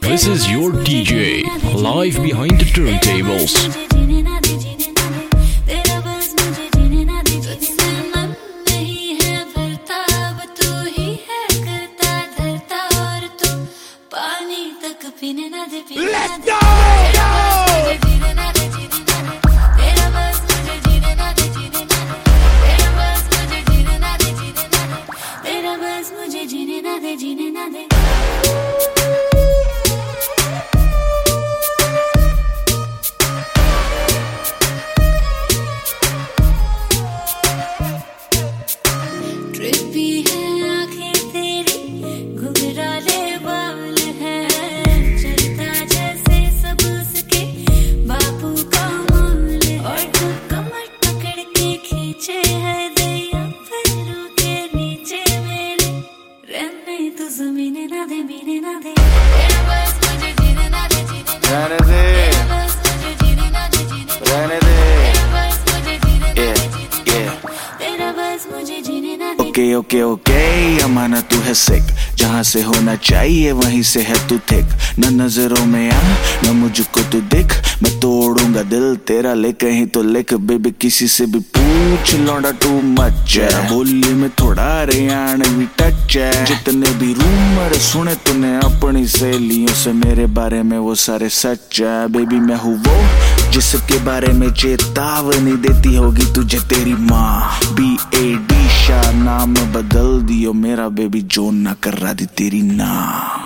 This is your DJ, live behind the turntables. That is okay okay okay अमाना तू है सिक जहाँ से होना चाहिए वहीं से है तू थिक न नज़रों में आ न मुझको तू दिख। मैं तोड़ूँगा दिल तेरा ले कहीं तो लिख। बेबी किसी से भी पूछ लौटा टू मच बोली में थोड़ा हरियाणवी टच है। जितने भी रूमर सुने तूने अपनी सहेलियों से मेरे बारे में वो सारे सच है। बेबी मैं हूँ वो जिसके बारे में चेतावनी देती होगी तुझे तेरी माँ। बी ए डी निशा नाम बदल दियो मेरा बेबी जो ना कर रहा दी तेरी ना।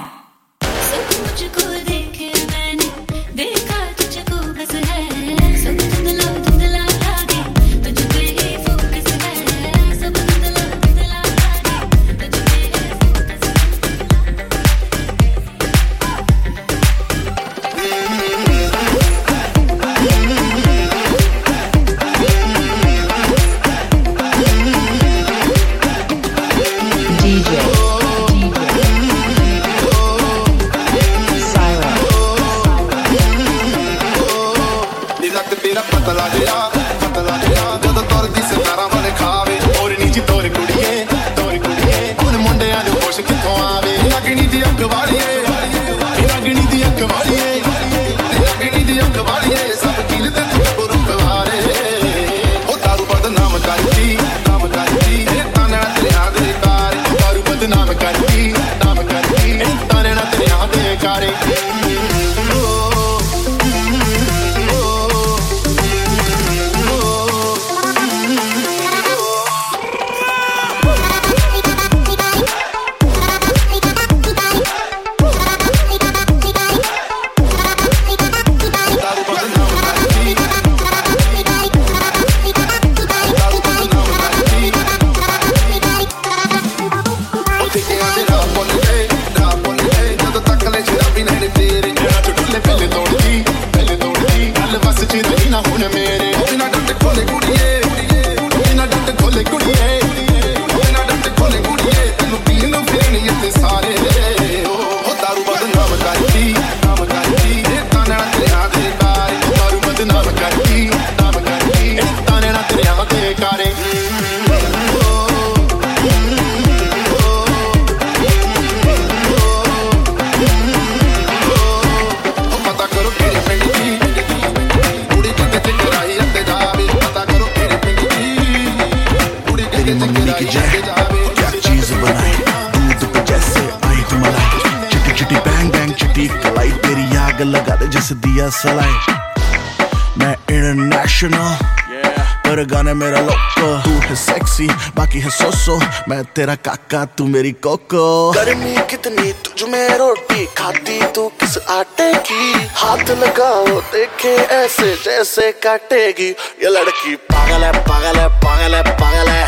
सो, मैं तेरा काका, तू मेरी कोको। गर्मी कितनी, तुझ में रोटी खाती, तू किस आटे की? हाथ लगाओ, देखे ऐसे जैसे काटेगी। ये लड़की पागल है पागल है पागल है पागल है।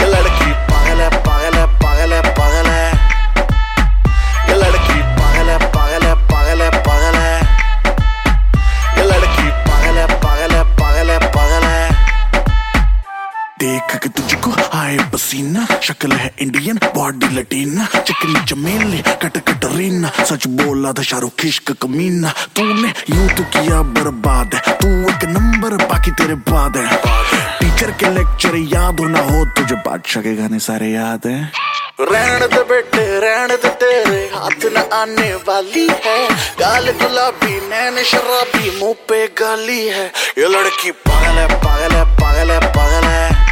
ये लड़की देख के तुझको आए पसीना। शक्ल है इंडियन बॉडी लटीना। चिकनी चमेली कट कट रीना। सच बोला था शाहरुख खिश्क कमीना। तूने यू तो किया बर्बाद है। तू एक नंबर, बाकी तेरे बाद है। टीचर के लेक्चर याद होना हो तुझे। बादशाह के गाने सारे याद है। रहने दे बेटे, रहने दे तेरे। हाथ न आने वाली है। गाल गुलाबी, नैन शराबी, मुँह पे गाली है। ये लड़की पागल है पागल है पागल है पागल है।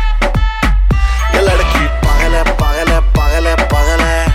लड़की पागल है पागल है पागल है पागल है।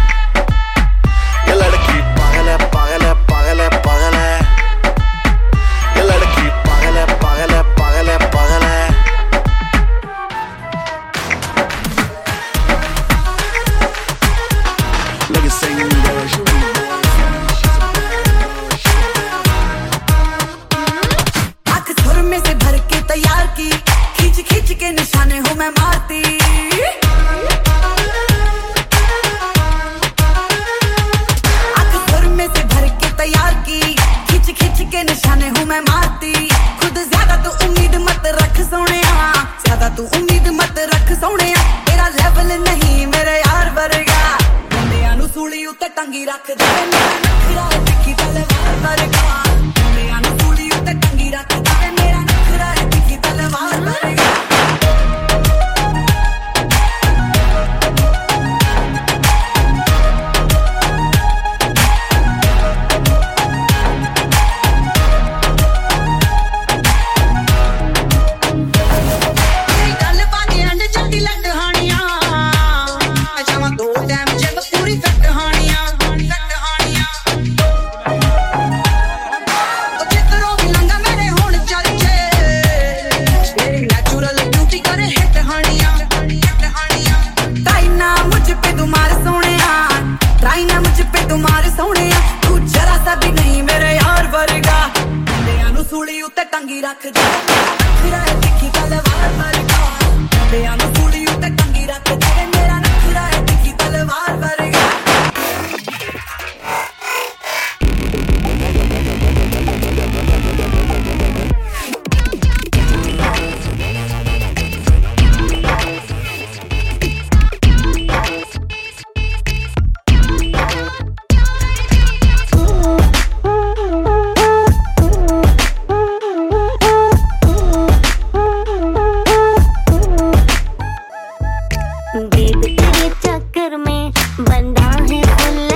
Banda hit the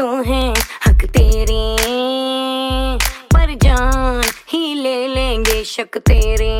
तो है हक तेरे। पर जान ही ले लेंगे शक तेरे।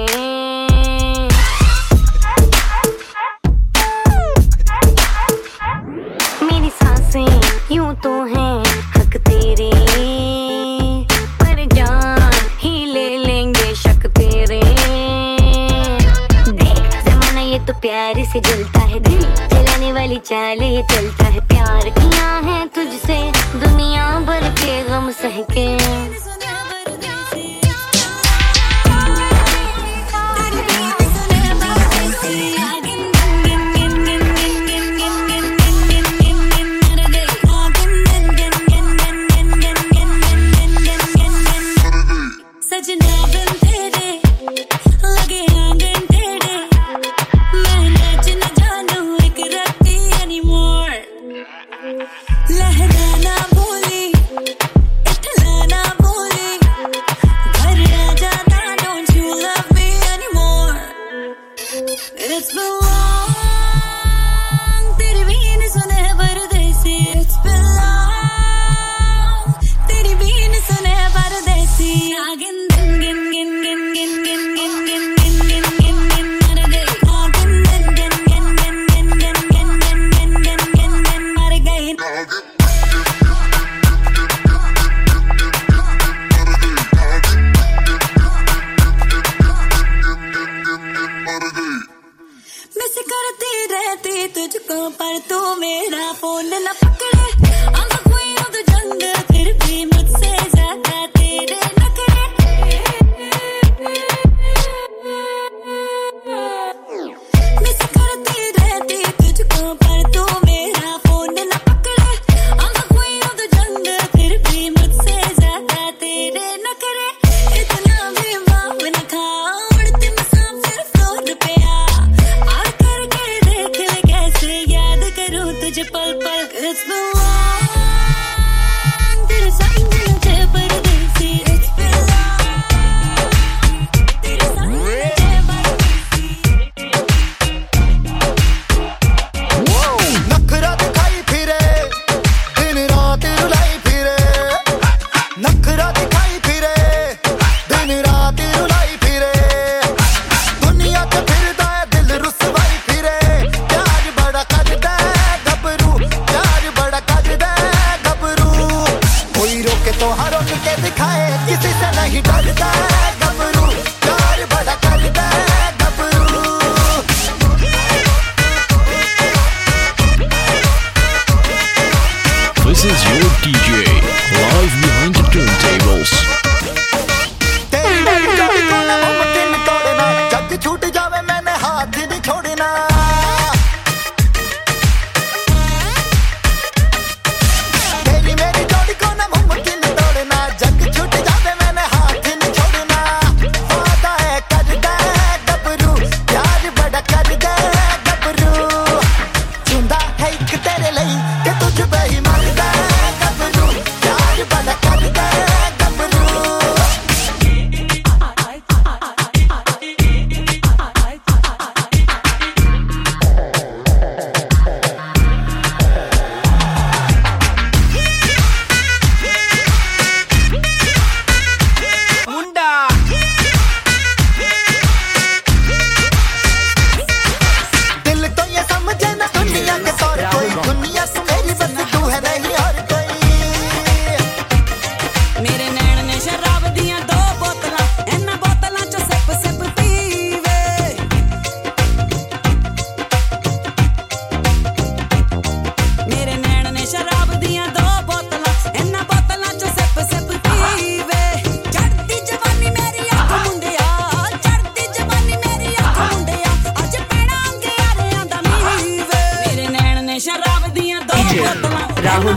It's the one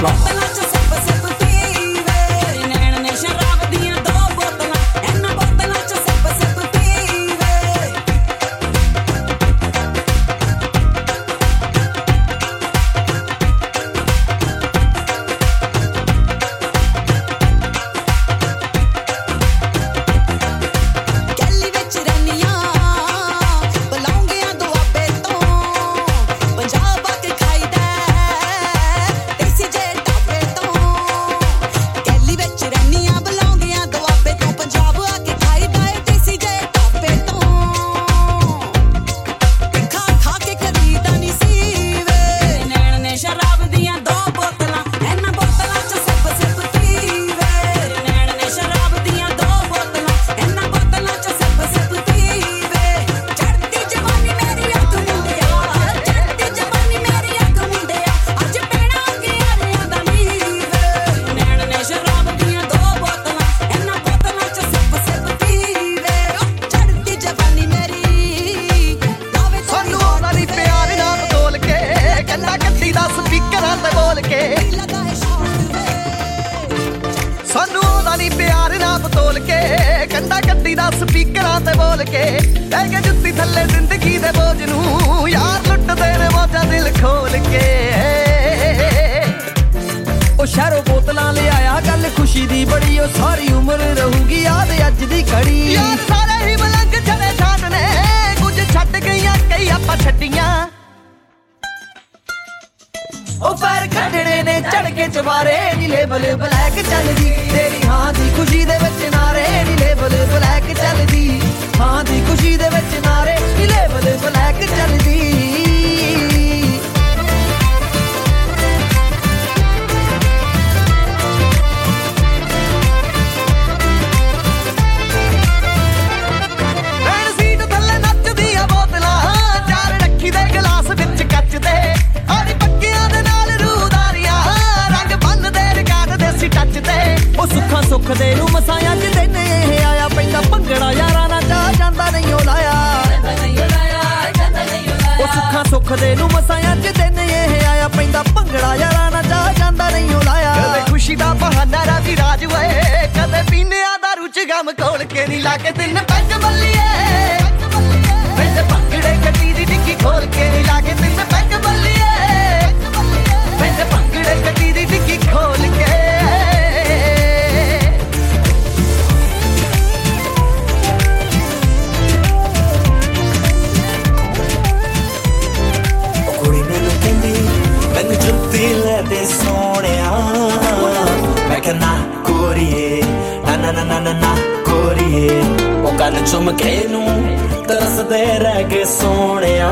place. la que tiene ਤਰਸਦੇ ਰਹਿ ਗਏ ਸੋਹਣਿਆ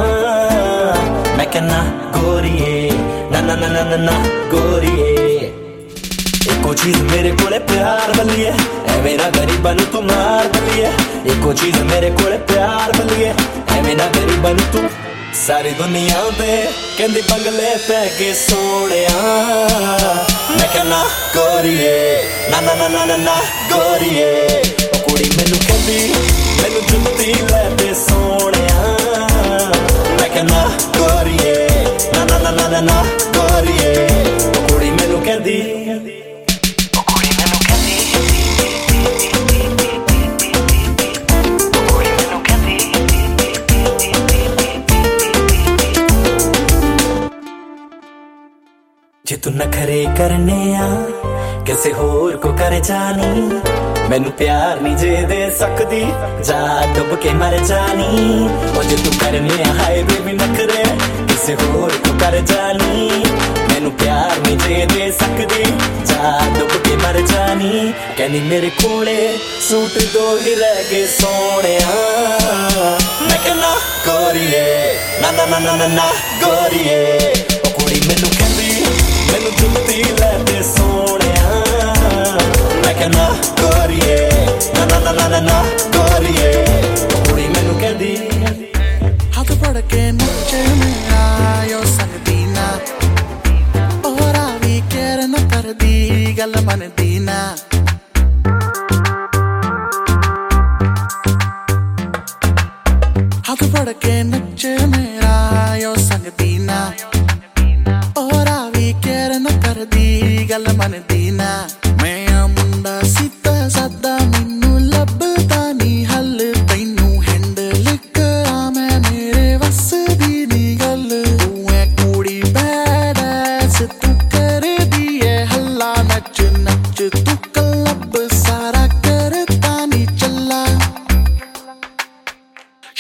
ਮੈਂ ਕਿਹਾ ਨਾ ਕੋਰੀਏ ਨਾ ਨਾ ਨਾ ਨਾ ਨਾ ਨਾ ਕੋਰੀਏ ਇੱਕ ਇੱਕੋ ਚੀਜ਼ ਮੇਰੇ ਕੋਲੇ ਪਿਆਰ ਬੱਲੀਏ ਐਵੇਂ ਨਾ ਗਰੀਬਾਂ ਨੂੰ ਤੂੰ ਮਾਰ ਬੱਲੀਏ ਇੱਕੋ ਚੀਜ਼ ਮੇਰੇ ਕੋਲੇ ਪਿਆਰ ਬੱਲੀਏ ਐਵੇਂ ਨਾ ਗਰੀਬਾਂ ਨੂੰ ਤੂੰ ਸਾਰੀ ਦੁਨੀਆ ਤੇ ਕਹਿੰਦੀ ਬੰਗਲੇ ਪੈ ਕੇ ਸੋਹਣਿਆ ਮੈਂ ਕਹਿੰਦਾ ਗੋਰੀਏ ਨਾ ਨਾ ਨਾ ਨਾ ਨਾ ਨਾ ਗੋਰੀਏ ਉਹ ਕੁੜੀ ਮੈਨੂੰ ਕਹਿੰਦੀ ਮੈਨੂੰ ਜੁੰਮਤੀ ਲੈ ਤੇ ਸੋਹਣਿਆ ਮੈਂ ਕਹਿੰਦਾ ਗੋਰੀਏ ਨਾ ਨਾ ਨਾ ਨਾ ਨਾ ਨਾ ਗੋਰੀਏ ਉਹ ਕੁੜੀ ਮੈਨੂੰ ਕਹਿੰਦੀ ਉਹ ਕੁੜੀ ਮੈਨੂੰ ਕਹਿੰਦੀ ਉਹ ਕੁੜੀ ਮੈਨੂੰ ਕਹਿੰਦੀ ਜੇ ਤੂੰ ਨਖਰੇ ਕਰਨੇ ਆ ਕਿਸੇ ਹੋਰ ਕੋ ਕਰ ਜਾਣੀ ਮੈਨੂੰ ਪਿਆਰ ਨਹੀਂ ਜੇ ਦੇ ਸਕਦੀ ਜਾ ਡੁੱਬ ਕੇ ਮਰ ਜਾਣੀ ਉਹ ਜੇ ਤੂੰ ਕਰਨੇ ਆ ਹਾਏ ਬੇਬੀ ਨਖਰੇ ਕਿਸੇ ਹੋਰ ਕੋ ਕਰ ਜਾਣੀ ਮੈਨੂੰ ਪਿਆਰ ਨਹੀਂ ਜੇ ਦੇ ਸਕਦੀ ਜਾ ਡੁੱਬ ਕੇ ਮਰ ਜਾਣੀ ਕਹਿੰਦੀ ਮੇਰੇ ਕੋਲੇ ਸੂਟ ਦੋ ਹੀ ਰਹਿ ਗਏ ਸੋਹਣਿਆ ਮੈਂ ਕਹਿੰਦਾ ਗੋਰੀਏ ਨਾ ਨਾ ਨਾ ਨਾ ਨਾ ਨਾ ਗੋਰੀਏ ਉਹ ਕੁੜੀ ਮੈਨੂੰ ਕਹਿੰਦੀ ਮੈਨੂੰ ਜੁੰਮਤੀ ਲੈ ਤੇ ਸੋਹਣਿਆ ਮੈਂ ਕਹਿੰਦਾ ਗੋਰੀਏ ਨਾ ਨਾ ਨਾ ਨਾ ਨਾ ਨਾ ਗੋਰੀਏ ਉਹ ਕੁੜੀ ਮੈਨੂੰ ਕਹਿੰਦੀ ਹੱਥ ਫੜ ਕੇ ਨੱਚੇ ਮੇਰਾ ਯੋ ਸੰਗਦੀ ਨਾ ਔਰਾ ਵੀ ਕਹਿਰ ਨਾ ਕਰਦੀ ਗੱਲ ਮੰਨਦੀ ਨਾ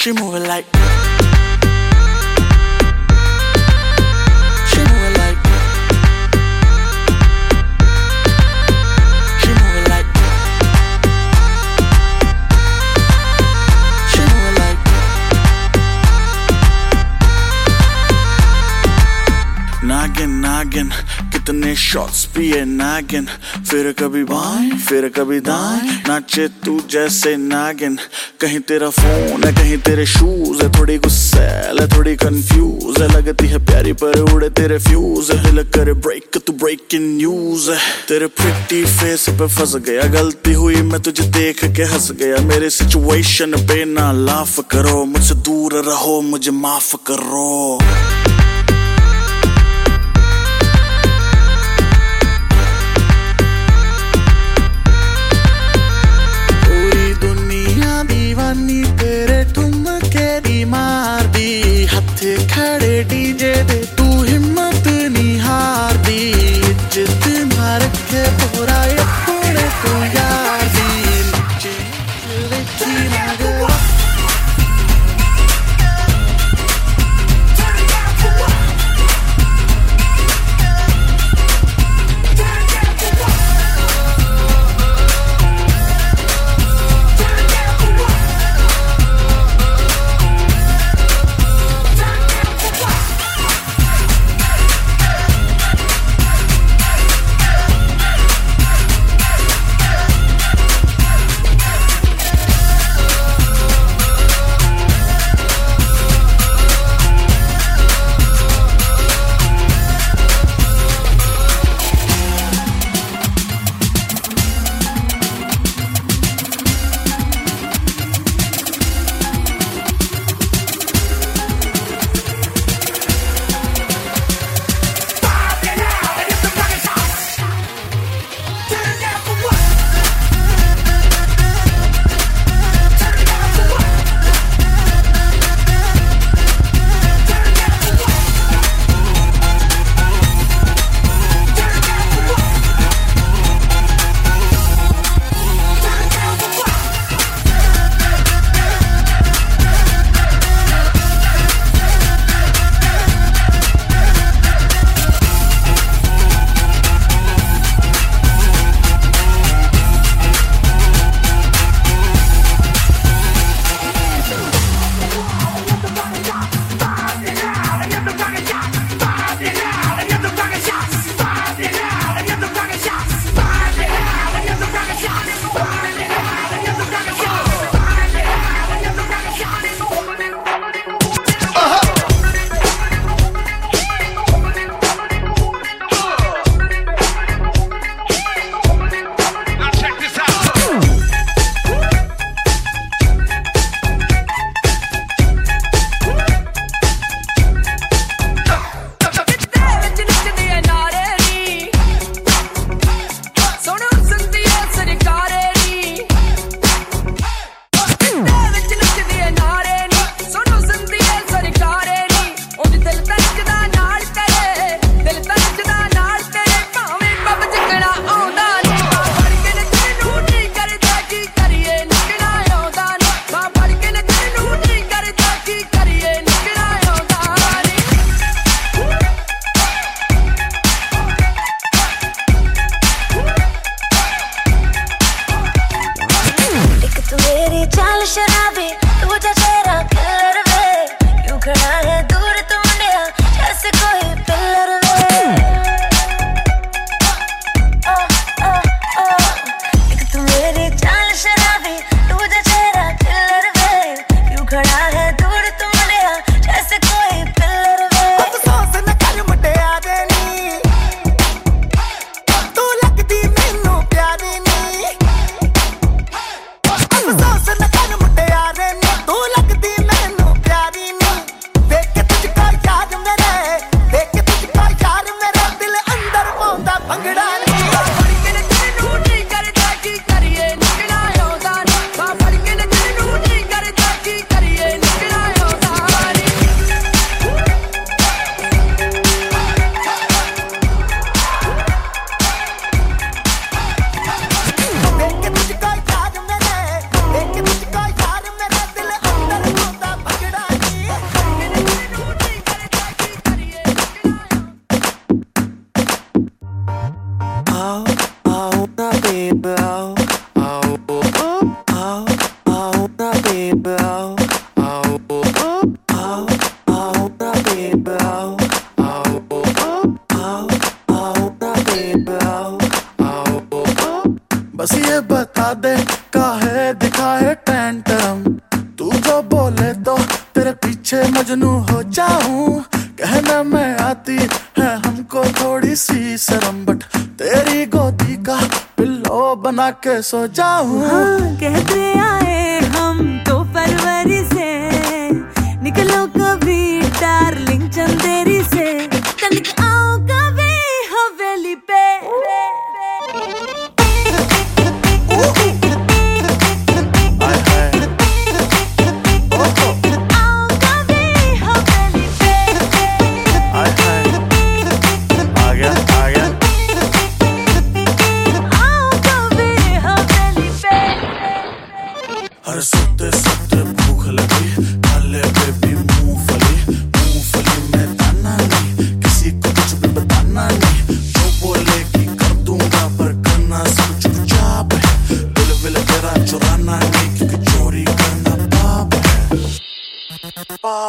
She moving like कितने शॉट्स पिए नागिन फिर कभी बाएँ, फिर कभी दाएँ। नाचे तू जैसे नागिन कहीं तेरा फ़ोन है, कहीं तेरे शूज़ है। थोड़ी गुस्सैल है थोड़ी कंफ्यूज है। लगती है प्यारी पर उड़े तेरे फ्यूज है दिल करे ब्रेक तू ब्रेकिंग न्यूज़ है। तेरे प्रिटी फेस पे फंस गया। गलती हुई मैं तुझे देख के हंस गया। मेरे सिचुएशन पे ना लाफ करो। मुझसे दूर रहो, मुझे माफ़ करो। ये बता दे काहे दिखाए टेंटम तू जो बोले तो तेरे पीछे मजनू हो जाऊँ। कहना मैं आती है हमको थोड़ी सी शर्म बट तेरी गोदी का पिल्लो बना के सो जाऊँ। हाँ, कहते आए हम तो फरवरी से। निकलो कभी डार्लिंग चंदेरी से। कभी हवेली पे।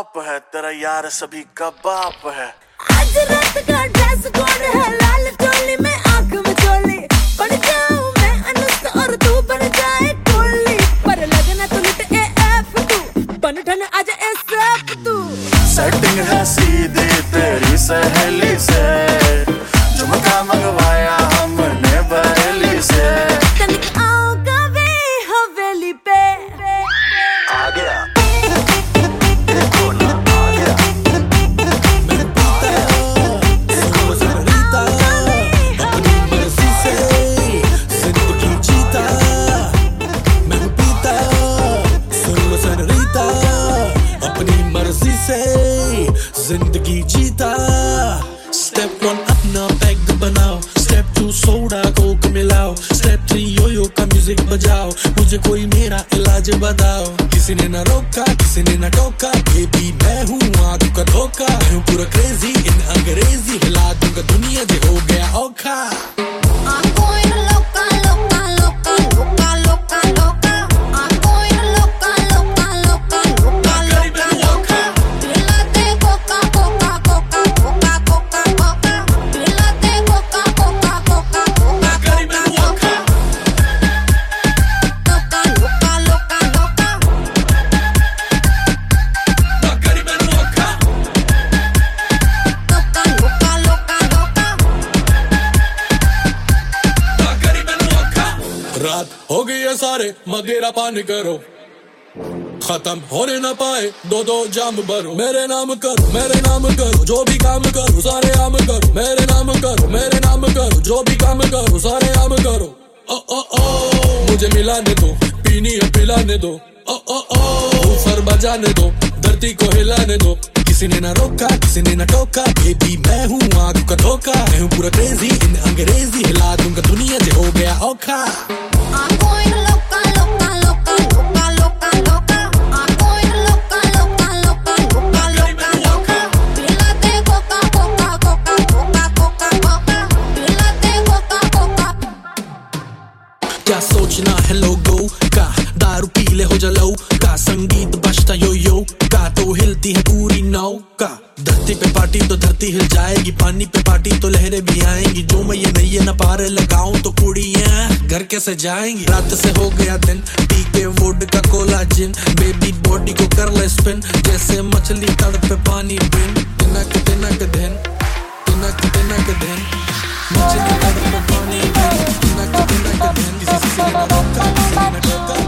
पाप है तेरा यार सभी का बाप है। आज रात का ड्रेस कोड है? लाल चोली में आँख में चोली बन जाऊँ मैं अनुष्का और तू बन जाए कोहली पर लगना तो लिट ए एफ़ तू। बन ठन आज ए सब तू। सेटिंग है सीधी तेरी सहेली से। खत्म होने ना पाए। दो दो जाम भरो। मेरे नाम करो, मेरे नाम करो, जो भी काम करो, सारे आम करो। मेरे नाम करो, मेरे नाम करो, जो भी काम करो, सारे आम करो। ओ ओ ओ, मुझे मिलाने दो, पीनी है पिलाने दो। ओ ओ ओ सर बजाने दो, धरती को हिलाने दो। किसी ने ना रोका, किसी ने ना टोका बेबी मैं हूँ आँख का धोखा। मैं हूँ पूरा क्रेजी इन अंग्रेज़ी हिला दूँगा दुनिया, जे हो गया औखा। से जाएँगे रात से हो गया दिन पी के वोड का कोला जिन बेबी बॉडी को कर ले स्पिन जैसे मछली तड़प पानी बिन तिनक तिनक दिन तिनक तिनक दिन मछली तड़प पानी बिन तिनक तिनक दिन किसी से ना रोका किसी ना टोका